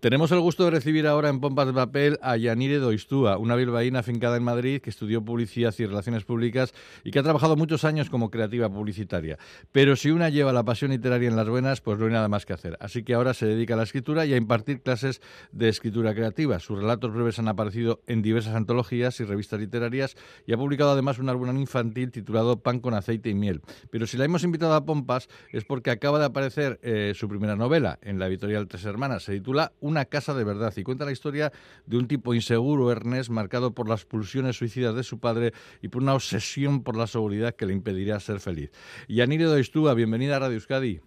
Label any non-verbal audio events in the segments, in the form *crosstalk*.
Tenemos el gusto de recibir ahora en Pompas de Papel a Yanire Doistúa, una bilbaína afincada en Madrid que estudió publicidad y relaciones públicas y que ha trabajado muchos años como creativa publicitaria. Pero si una lleva la pasión literaria en las buenas, pues no hay nada más que hacer. Así que ahora se dedica a la escritura y a impartir clases de escritura creativa. Sus relatos breves han aparecido en diversas antologías y revistas literarias y ha publicado además un álbum infantil titulado Pan con aceite y miel. Pero si la hemos invitado a Pompas es porque acaba de aparecer eh, su primera novela en la editorial Tres Hermanas. Se titula una casa de verdad y cuenta la historia de un tipo inseguro, Ernest, marcado por las pulsiones suicidas de su padre y por una obsesión por la seguridad que le impediría ser feliz. Yanire Doistúa, bienvenida a Radio Euskadi.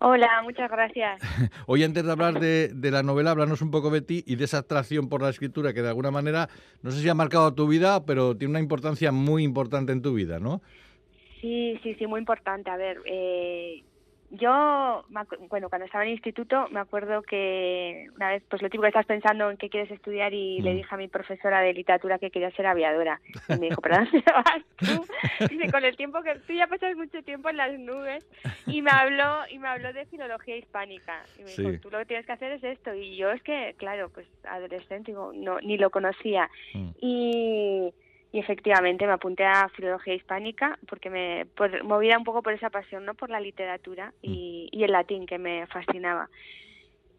Hola, muchas gracias. *laughs* Hoy antes de hablar de, la novela, háblanos un poco de ti y de esa atracción por la escritura que de alguna manera, no sé si ha marcado tu vida, pero tiene una importancia muy importante en tu vida, ¿no? Sí, sí, sí, muy importante. A ver, eh, yo, bueno, cuando estaba en el instituto, me acuerdo que una vez, pues lo típico que estás pensando en qué quieres estudiar y le mm. dije a mi profesora de literatura que quería ser aviadora. Y me dijo, ¿pero dónde *laughs* vas tú? Dice, con el tiempo que tú ya pasas mucho tiempo en las nubes. Y me habló, y me habló de filología hispánica. Y me dijo, tú lo que tienes que hacer es esto. Y yo es que, claro, pues adolescente, digo, no, ni lo conocía. Mm. Y y efectivamente me apunté a filología hispánica porque me movía un poco por esa pasión no por la literatura y, mm. y el latín que me fascinaba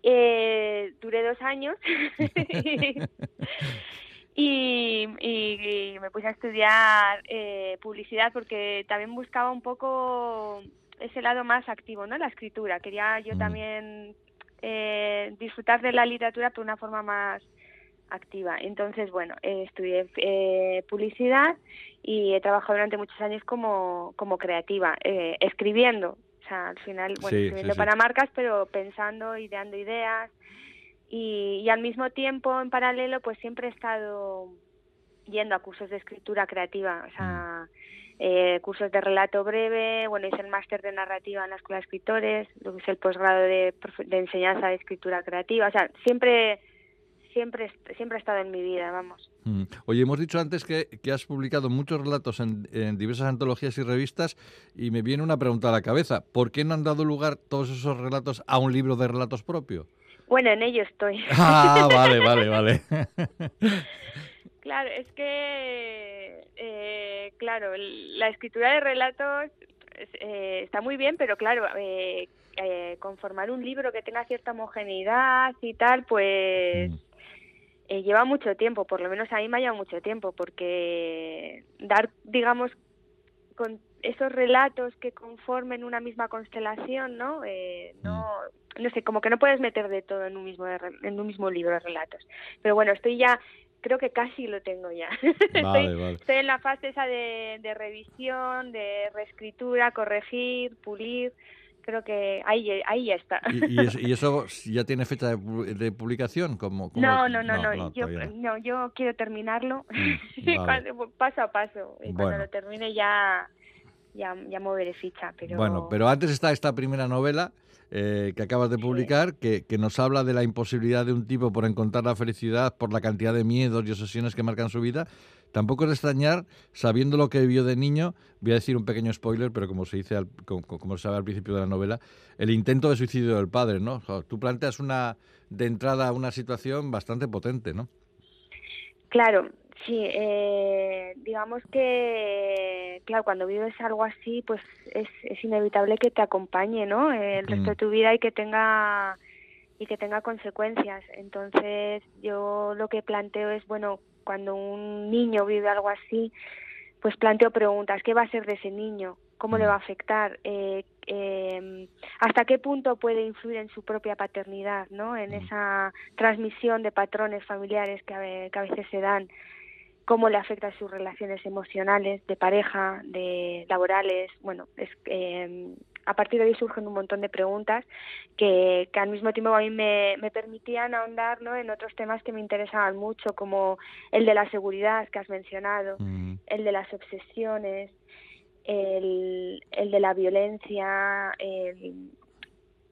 eh, duré dos años *laughs* y, y, me puse a estudiar eh, publicidad porque también buscaba un poco ese lado más activo no la escritura quería yo mm. también eh, disfrutar de la literatura por una forma más activa. Entonces, bueno, eh, estudié eh, publicidad y he trabajado durante muchos años como, como creativa, eh, escribiendo. O sea, al final, bueno, escribiendo para marcas, pero pensando, ideando ideas. Y, y al mismo tiempo, en paralelo, pues siempre he estado yendo a cursos de escritura creativa. O sea, mm. cursos de relato breve, bueno, hice el máster de narrativa en la Escuela de Escritores, luego hice el posgrado de, de enseñanza de escritura creativa, o sea, siempre siempre, siempre ha estado en mi vida, vamos. Mm. Oye, hemos dicho antes que, que has publicado muchos relatos en, diversas antologías y revistas y me viene una pregunta a la cabeza. ¿Por qué no han dado lugar todos esos relatos a un libro de relatos propio? Bueno, en ello estoy. *laughs* Ah, vale, vale, vale. *laughs* claro, es que, eh, claro, la escritura de relatos eh, está muy bien, pero claro, eh, conformar un libro que tenga cierta homogeneidad y tal, pues... Mm. Eh, lleva mucho tiempo, por lo menos a mí me ha llevado mucho tiempo, porque dar, digamos, con esos relatos que conformen una misma constelación, ¿no? Eh, no, mm. no sé, como que no puedes meter de todo en un mismo en un mismo libro de relatos. Pero bueno, estoy ya, creo que casi lo tengo ya. *laughs* estoy, en la fase esa de, de revisión, de reescritura, corregir, pulir creo que ahí, ahí ya está. ¿Y, eso, ya tiene fecha de, publicación? como no, no, no, no, yo, no, yo quiero terminarlo mm, *laughs* paso a paso. Y cuando lo termine ya, ya, ya moveré ficha. Pero... Bueno, pero antes está esta primera novela eh, que acabas de publicar, que, que, nos habla de la imposibilidad de un tipo por encontrar la felicidad por la cantidad de miedos y obsesiones que marcan su vida. Tampoco es de extrañar, sabiendo lo que vivió de niño, voy a decir un pequeño spoiler, pero como se dice, como, se sabe al principio de la novela, el intento de suicidio del padre, ¿no? tú planteas una de entrada una situación bastante potente, ¿no? Claro, Sí, eh, digamos que, claro, cuando vives algo así, pues es, es inevitable que te acompañe, ¿no? El resto de tu vida y que tenga y que tenga consecuencias. Entonces, yo lo que planteo es, bueno, cuando un niño vive algo así, pues planteo preguntas, ¿qué va a ser de ese niño? ¿Cómo le va a afectar? Eh, eh, ¿Hasta qué punto puede influir en su propia paternidad, ¿no? En esa transmisión de patrones familiares que a, que a veces se dan cómo le afecta a sus relaciones emocionales, de pareja, de laborales. Bueno, es, eh, a partir de ahí surgen un montón de preguntas que, que al mismo tiempo a mí me, me permitían ahondar ¿no? en otros temas que me interesaban mucho, como el de la seguridad que has mencionado, mm. el de las obsesiones, el, el de la violencia, el,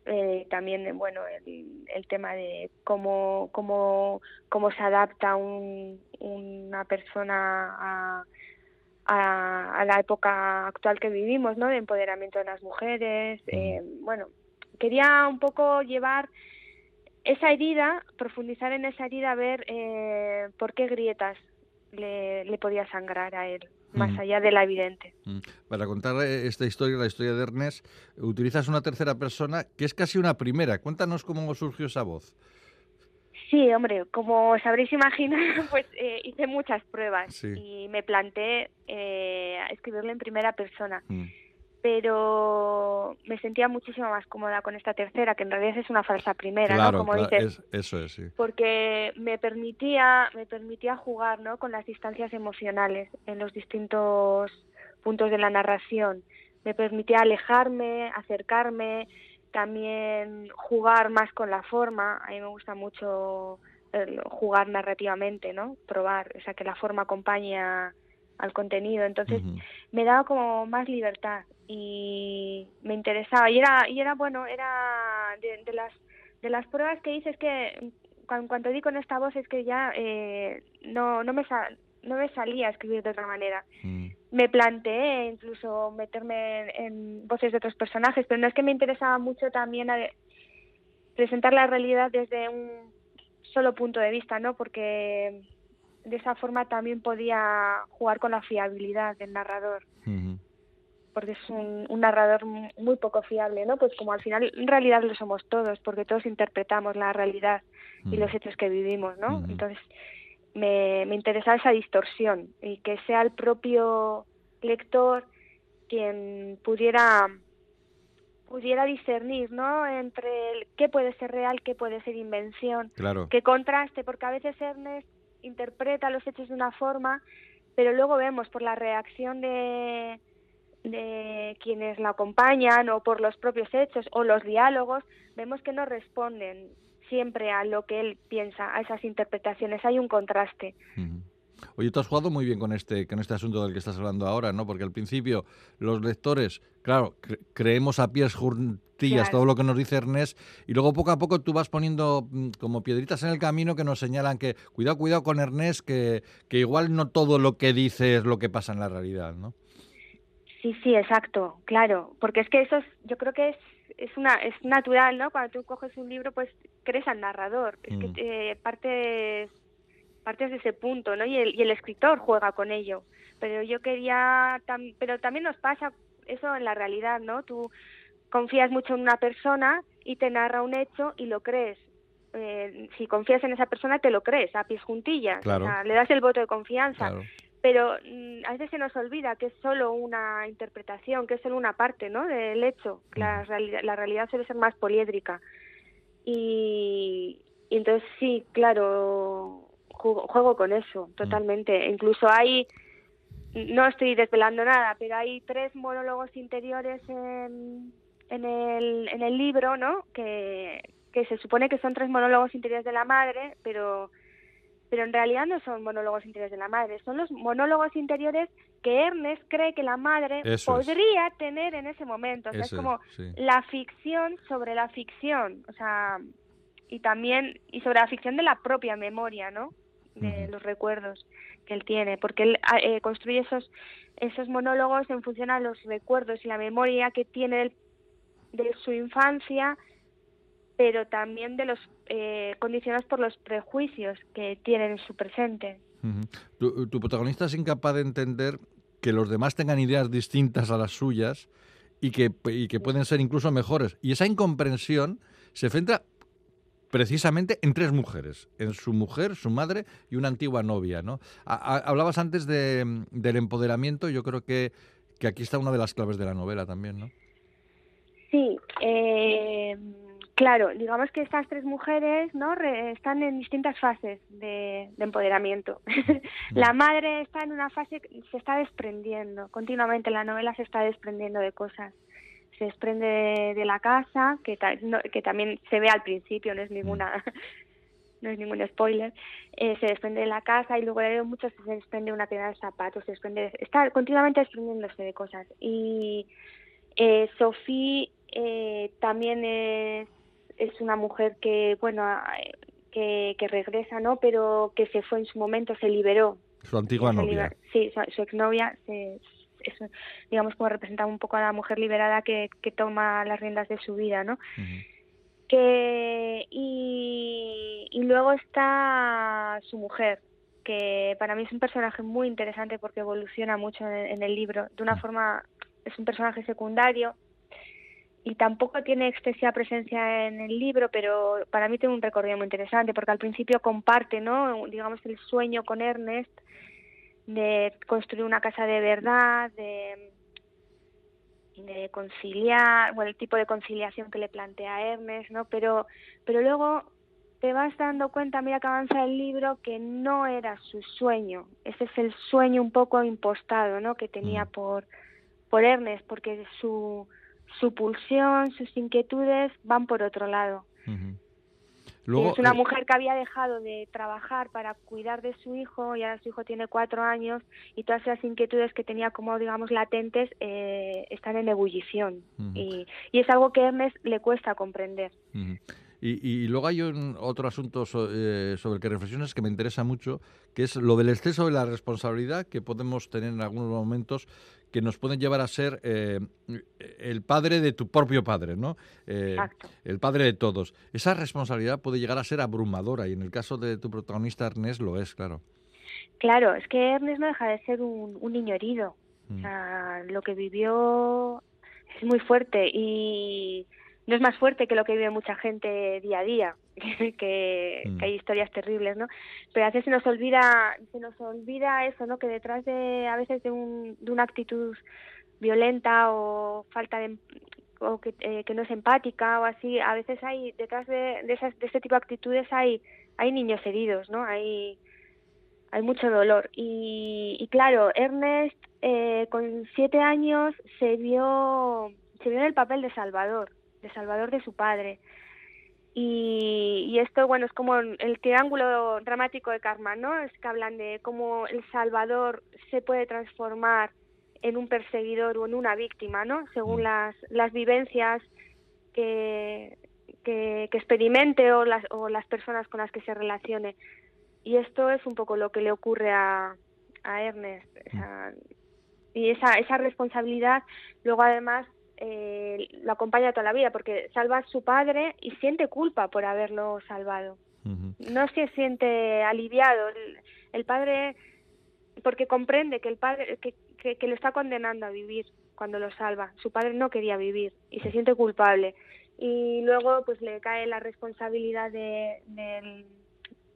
eh, también bueno el, el, tema de cómo cómo cómo se adapta un, una persona a, a, a, la época actual que vivimos no de empoderamiento de las mujeres eh, bueno quería un poco llevar esa herida, profundizar en esa herida, ver eh, por qué grietas le, le, podía sangrar a él, más allá de la evidente. Para contar eh, esta historia, la historia de Ernest, utilizas una tercera persona que es casi una primera. Cuéntanos cómo surgió esa voz. Sí, hombre, como sabréis imaginar, *laughs* pues eh, hice muchas pruebas y me planteé eh, escribirlo en primera persona. Mm. Pero me sentía muchísimo más cómoda con esta tercera, que en realidad es una falsa primera, ¿no? Como dices. eso es, sí. Porque me permitía, me permitía jugar, ¿no? Con las distancias emocionales en los distintos puntos de la narración. Me permitía alejarme, acercarme, también jugar más con la forma. A mí me gusta mucho jugar narrativamente, ¿no? Probar, o sea, que la forma acompañe al contenido. Entonces me daba como más libertad y me interesaba. Y era, y era bueno, era de, las de las pruebas que hice es que cuando, cuando di con esta voz es que ya eh, no, no me no me salía a escribir de otra manera. Mm. Me planteé incluso meterme en, voces de otros personajes, pero no es que me interesaba mucho también presentar la realidad desde un solo punto de vista, ¿no? Porque de esa forma también podía jugar con la fiabilidad del narrador. Porque es un, narrador muy poco fiable, ¿no? Pues como al final en realidad lo somos todos, porque todos interpretamos la realidad y los hechos que vivimos, ¿no? Entonces, me, me interesaba esa distorsión y que sea el propio lector quien pudiera pudiera discernir, ¿no? Entre qué puede ser real, qué puede ser invención, claro. que contraste, porque a veces Ernest interpreta los hechos de una forma, pero luego vemos por la reacción de, de quienes la acompañan o por los propios hechos o los diálogos, vemos que no responden siempre a lo que él piensa, a esas interpretaciones. Hay un contraste. Oye, tú has jugado muy bien con este, con este asunto del que estás hablando ahora, ¿no? Porque al principio los lectores, claro, creemos a pies juntillas todo lo que nos dice Ernest y luego poco a poco tú vas poniendo mm, como piedritas en el camino que nos señalan que cuidado, cuidado con Ernest, que, que igual no todo lo que dice es lo que pasa en la realidad, ¿no? Sí, sí, exacto, claro, porque es que eso es, yo creo que es es una es natural, ¿no? Cuando tú coges un libro, pues crees al narrador, es que mm. eh, partes partes de ese punto, ¿no? Y el, y el escritor juega con ello. Pero yo quería, pero también nos pasa eso en la realidad, ¿no? Tú confías mucho en una persona y te narra un hecho y lo crees. Eh, si confías en esa persona, te lo crees a pies juntillas. le das el voto de confianza. Claro pero mm, a veces se nos olvida que es solo una interpretación, que es solo una parte ¿no? del hecho. La, la realidad suele ser más poliédrica. Y, entonces sí, claro, juego, con eso totalmente. Incluso hay, no estoy desvelando nada, pero hay tres monólogos interiores en, en, el, en el libro, ¿no? Que, que se supone que son tres monólogos interiores de la madre, pero pero en realidad no son monólogos interiores de la madre, son los monólogos interiores que Ernest cree que la madre podría tener en ese momento. O sea, es como la ficción sobre la ficción, o sea, y también, y sobre la ficción de la propia memoria, ¿no? De los recuerdos que él tiene, porque él ah, eh, construye esos, esos monólogos en función a los recuerdos y la memoria que tiene de su infancia pero también de los eh, condicionados por los prejuicios que tienen en su presente. tu, protagonista es incapaz de entender que los demás tengan ideas distintas a las suyas y que, y que pueden ser incluso mejores. Y esa incomprensión se centra precisamente en tres mujeres, en su mujer, su madre y una antigua novia. ¿no? hablabas antes de, del empoderamiento, yo creo que, que aquí está una de las claves de la novela también, ¿no? Sí, eh, Claro, digamos que estas tres mujeres no están en distintas fases de, empoderamiento. *laughs* la madre está en una fase que se está desprendiendo continuamente, la novela se está desprendiendo de cosas. Se desprende de, la casa, que, que también se ve al principio, no es ninguna *laughs* no es ningún spoiler, eh, se desprende de la casa y luego de mucho se desprende una piedra de zapatos, se desprende, está continuamente desprendiéndose de cosas. Y eh, Sofía eh, también es es una mujer que, bueno, que, que regresa, ¿no? Pero que se fue en su momento, se liberó. Su antigua novia. Sí, su, exnovia, se, digamos, como representa un poco a la mujer liberada que, que toma las riendas de su vida, ¿no? Que, y, y luego está su mujer, que para mí es un personaje muy interesante porque evoluciona mucho en, el libro. De una mm. forma, es un personaje secundario y tampoco tiene excesiva presencia en el libro, pero para mí tiene un recorrido muy interesante porque al principio comparte, ¿no? Digamos, el sueño con Ernest de construir una casa de verdad, de, de conciliar, bueno, el tipo de conciliación que le plantea Ernest, ¿no? Pero, pero luego te vas dando cuenta, mira que avanza el libro, que no era su sueño. Ese es el sueño un poco impostado, ¿no? Que tenía mm. por, por Ernest, porque su, su pulsión, sus inquietudes van por otro lado. es una eh, mujer que había dejado de trabajar para cuidar de su hijo y ahora su hijo tiene cuatro años y todas esas inquietudes que tenía como digamos latentes eh, están en ebullición y, y, es algo que Ernest le cuesta comprender. Y, luego hay un, otro asunto eh, sobre el que reflexionas que me interesa mucho, que es lo del exceso de la responsabilidad que podemos tener en algunos momentos que nos pueden llevar a ser eh, el padre de tu propio padre, ¿no? Eh, el padre de todos. Esa responsabilidad puede llegar a ser abrumadora y en el caso de tu protagonista Ernest lo es, claro. Claro, es que Ernest no deja de ser un, niño herido. O mm. sea, lo que vivió es muy fuerte y no es más fuerte que lo que vive mucha gente día a día, *laughs* que, mm. hay historias terribles, ¿no? Pero a veces se nos olvida, se nos olvida eso, ¿no? Que detrás de, a veces de, un, de una actitud violenta o falta de o que, eh, que no es empática o así, a veces hay detrás de, de, esas, de este tipo de actitudes hay hay niños heridos, ¿no? Hay hay mucho dolor y, y claro, Ernest eh, con siete años se vio se vio en el papel de Salvador de Salvador de su padre. Y, esto, bueno, es como el triángulo dramático de Karma, ¿no? Es que hablan de cómo el Salvador se puede transformar en un perseguidor o en una víctima, ¿no? Según mm. las, las vivencias que, que, experimente o las, o las personas con las que se relacione. Y esto es un poco lo que le ocurre a, a Ernest. Mm. y esa, esa responsabilidad luego además eh, lo acompaña toda la vida porque salva a su padre y siente culpa por haberlo salvado. No se siente aliviado. El, padre, porque comprende que el padre, que, que, lo está condenando a vivir cuando lo salva. Su padre no quería vivir y se siente culpable. Y luego pues le cae la responsabilidad de,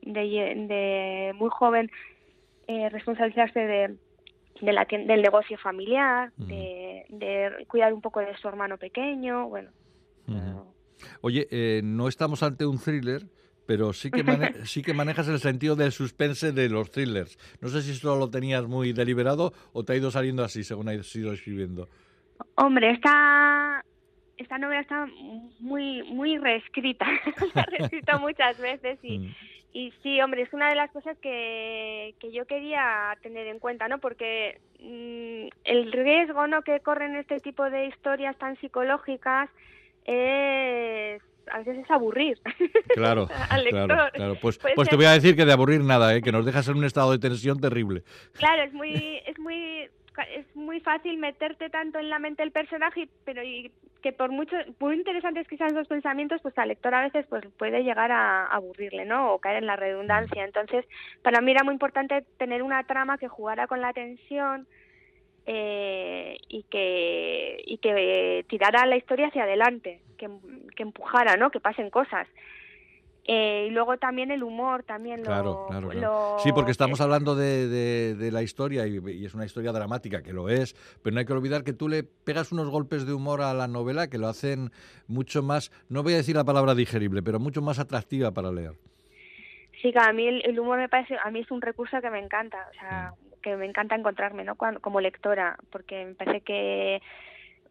de, muy joven eh, responsabilizarse de, de la, del negocio familiar, de, cuidar un poco de su hermano pequeño, bueno. Oye, eh, no estamos ante un thriller, pero sí que, *laughs* sí que manejas el sentido del suspense de los thrillers. No sé si esto lo tenías muy deliberado o te ha ido saliendo así según has ido escribiendo. Hombre, esta, esta novela está muy, muy reescrita. *laughs* Ha reescrito muchas veces y, mm. Y sí, hombre, es una de las cosas que, que yo quería tener en cuenta, ¿no? Porque mm, el riesgo ¿no? que corren este tipo de historias tan psicológicas es a veces es aburrir *laughs* claro, *laughs* al lector. Claro, Pues, pues te voy a decir que de aburrir nada, ¿eh? que nos dejas en un estado de tensión terrible. Claro, es muy, es muy es muy fácil meterte tanto en la mente del personaje, pero y que por mucho muy interesantes que sean los pensamientos, pues al lector a veces pues puede llegar a aburrirle, ¿no? O caer en la redundancia. Entonces, para mí era muy importante tener una trama que jugara con la tensión eh, y que y que tirara la historia hacia adelante, que, que empujara, ¿no? Que pasen cosas. Eh, y luego también el humor, también claro, claro, claro. Sí, porque estamos hablando de, de, la historia y, es una historia dramática, que lo es, pero no hay que olvidar que tú le pegas unos golpes de humor a la novela que lo hacen mucho más, no voy a decir la palabra digerible, pero mucho más atractiva para leer. Sí, que a mí el, humor me parece, a mí es un recurso que me encanta, o sea, mm. que me encanta encontrarme, ¿no? como lectora, porque me parece que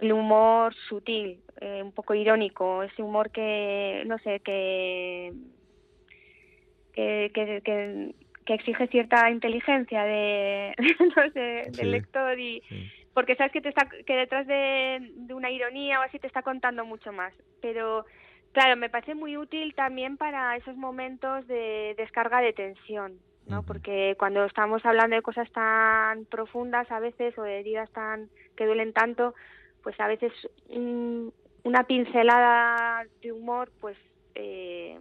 el humor sutil, eh, un poco irónico, ese humor que, no sé, que, que, que, exige cierta inteligencia de, *laughs* no sé, del lector y porque sabes que te está que detrás de, de, una ironía o así te está contando mucho más, pero claro, me parece muy útil también para esos momentos de descarga de tensión. ¿no? Porque cuando estamos hablando de cosas tan profundas a veces o de heridas tan que duelen tanto, pues a veces un, una pincelada de humor, pues eh,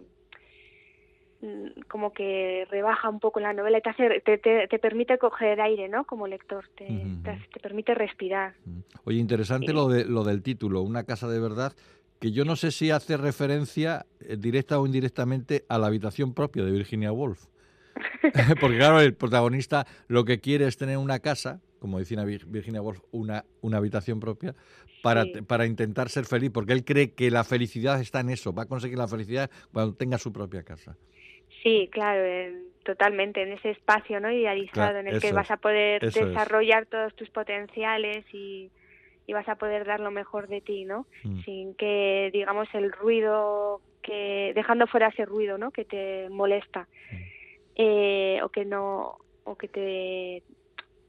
mm, como que rebaja un poco la novela y te, hace, te, te, permite coger aire, ¿no? Como lector, te, te, permite respirar. Oye, interesante lo, de, lo del título, Una casa de verdad, que yo no sé si hace referencia eh, directa o indirectamente a la habitación propia de Virginia Woolf. *laughs* *laughs* Porque claro, el protagonista lo que quiere es tener una casa, como decía Virginia Woolf, una, una habitación propia, para, para intentar ser feliz, porque él cree que la felicidad está en eso, va a conseguir la felicidad cuando tenga su propia casa. Sí, claro, totalmente, en ese espacio ¿no? idealizado en el que vas a poder desarrollar todos tus potenciales y, y, vas a poder dar lo mejor de ti, ¿no? Mm. Sin que, digamos, el ruido, que dejando fuera ese ruido, ¿no? Que te molesta. Mm. Eh, o que no o que te,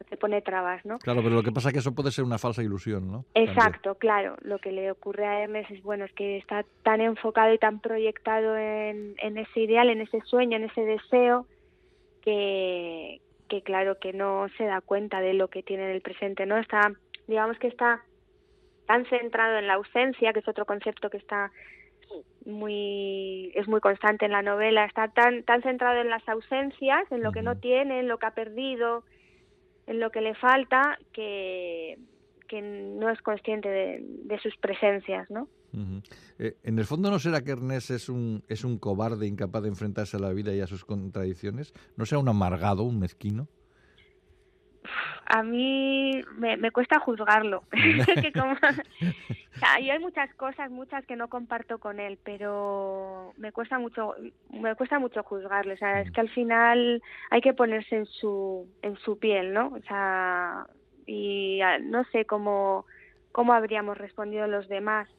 te pone trabas, ¿no? Claro, pero lo que pasa es que eso puede ser una falsa ilusión, ¿no? Exacto, claro. Lo que le ocurre a Hermes es, bueno, es que está tan enfocado y tan proyectado en, en ese ideal, en ese sueño, en ese deseo, que, que claro, que no se da cuenta de lo que tiene en el presente, ¿no? Está, digamos que está tan centrado en la ausencia, que es otro concepto que está muy es muy constante en la novela está tan tan centrado en las ausencias en lo que no tiene en lo que ha perdido en lo que le falta que, que no es consciente de, sus presencias no eh, en el fondo no será que Ernest es un es un cobarde incapaz de enfrentarse a la vida y a sus contradicciones no será un amargado un mezquino a mí me, cuesta juzgarlo. *laughs* que como, hay muchas cosas, muchas que no comparto con él, pero me cuesta mucho, me cuesta mucho juzgarlo. O sea, es que al final hay que ponerse en su, en su piel, ¿no? O sea, y ah, no sé cómo, cómo habríamos respondido los demás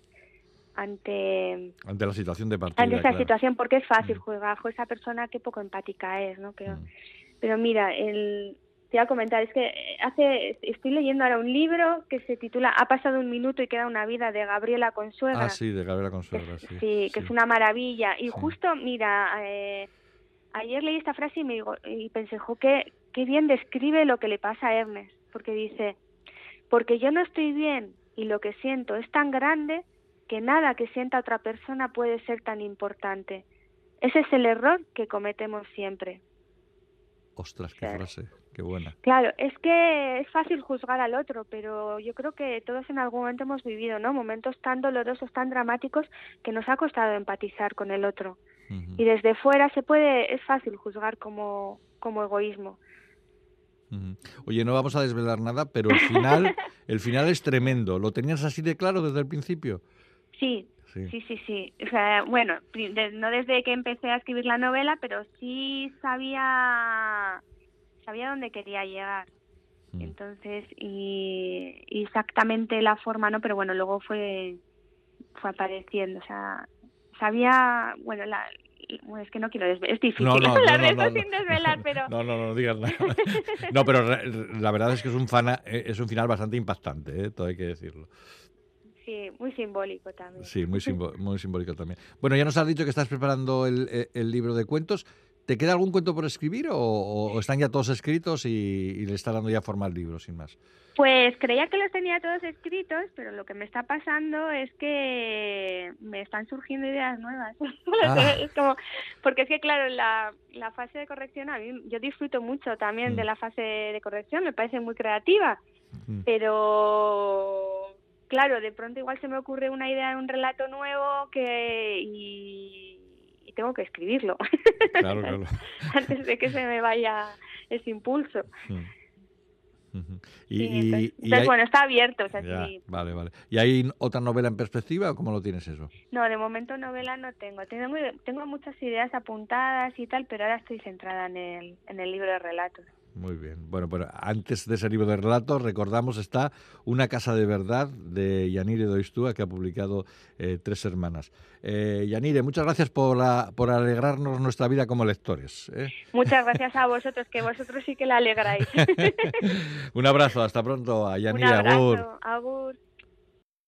ante ante la situación de partida ante esa situación porque es fácil juzgar a esa persona que poco empática es no pero pero mira el te iba a comentar, es que eh, hace, estoy leyendo ahora un libro que se titula Ha pasado un minuto y queda una vida de Gabriela Consuegra. Ah, sí, de Gabriela Consuegra, sí. Sí, que es una maravilla. Y justo, mira, eh, ayer leí esta frase y, me, y pensé, jo, qué, qué bien describe lo que le pasa a Ernest, porque dice, porque yo no estoy bien y lo que siento es tan grande que nada que sienta otra persona puede ser tan importante. Ese es el error que cometemos siempre. Ostras, qué frase. Qué buena. Claro, es que es fácil juzgar al otro, pero yo creo que todos en algún momento hemos vivido, ¿no? Momentos tan dolorosos, tan dramáticos que nos ha costado empatizar con el otro. Y desde fuera se puede, es fácil juzgar como, como egoísmo. Oye, no vamos a desvelar nada, pero el final, *laughs* el final es tremendo. ¿Lo tenías así de claro desde el principio? Sí, sí, sí, sí. O sea, bueno, no desde que empecé a escribir la novela, pero sí sabía sabía dónde quería llegar. Mm. Entonces, y, exactamente la forma, ¿no? Pero bueno, luego fue, fue apareciendo, o sea, sabía, bueno, la, es que no quiero desvelar, es difícil no, no, hablar no, sin desvelar, pero... *laughs* No, no, no, digas nada. No, pero la verdad es que es un, fana, eh, es un final bastante impactante, ¿eh? todo hay que decirlo. Sí, muy simbólico también. Sí, muy, *laughs* muy simbólico también. Bueno, ya nos has dicho que estás preparando el, el libro de cuentos. ¿Te queda algún cuento por escribir o, están ya todos escritos y, le está dando ya forma al libro, sin más? Pues creía que los tenía todos escritos, pero lo que me está pasando es que me están surgiendo ideas nuevas. *laughs* Ah. es como, porque es que, claro, la, la fase de corrección, a mí, yo disfruto mucho también de mm. la fase de corrección, me parece muy creativa, mm. pero claro, de pronto igual se me ocurre una idea, un relato nuevo que y tengo que escribirlo. *laughs* Claro, claro. *laughs* Antes de que se me vaya ese impulso. Mm. Y, entonces, bueno, está abierto. O sea, sí. Vale, vale. ¿Y hay otra novela en perspectiva o cómo lo tienes eso? No, de momento novela no tengo. Tengo, tengo muchas ideas apuntadas y tal, pero ahora estoy centrada en el, en el libro de relatos. Muy bien. Bueno, pero antes de ese libro de relatos, recordamos, está Una casa de verdad de Yanire Doistúa, que ha publicado eh, Tres Hermanas. Eh, Yanire, muchas gracias por, la, por alegrarnos nuestra vida como lectores. ¿eh? Muchas gracias a *laughs* vosotros, que vosotros sí que la alegráis. *laughs* Un abrazo, hasta pronto a Yanire. Un abrazo, agur.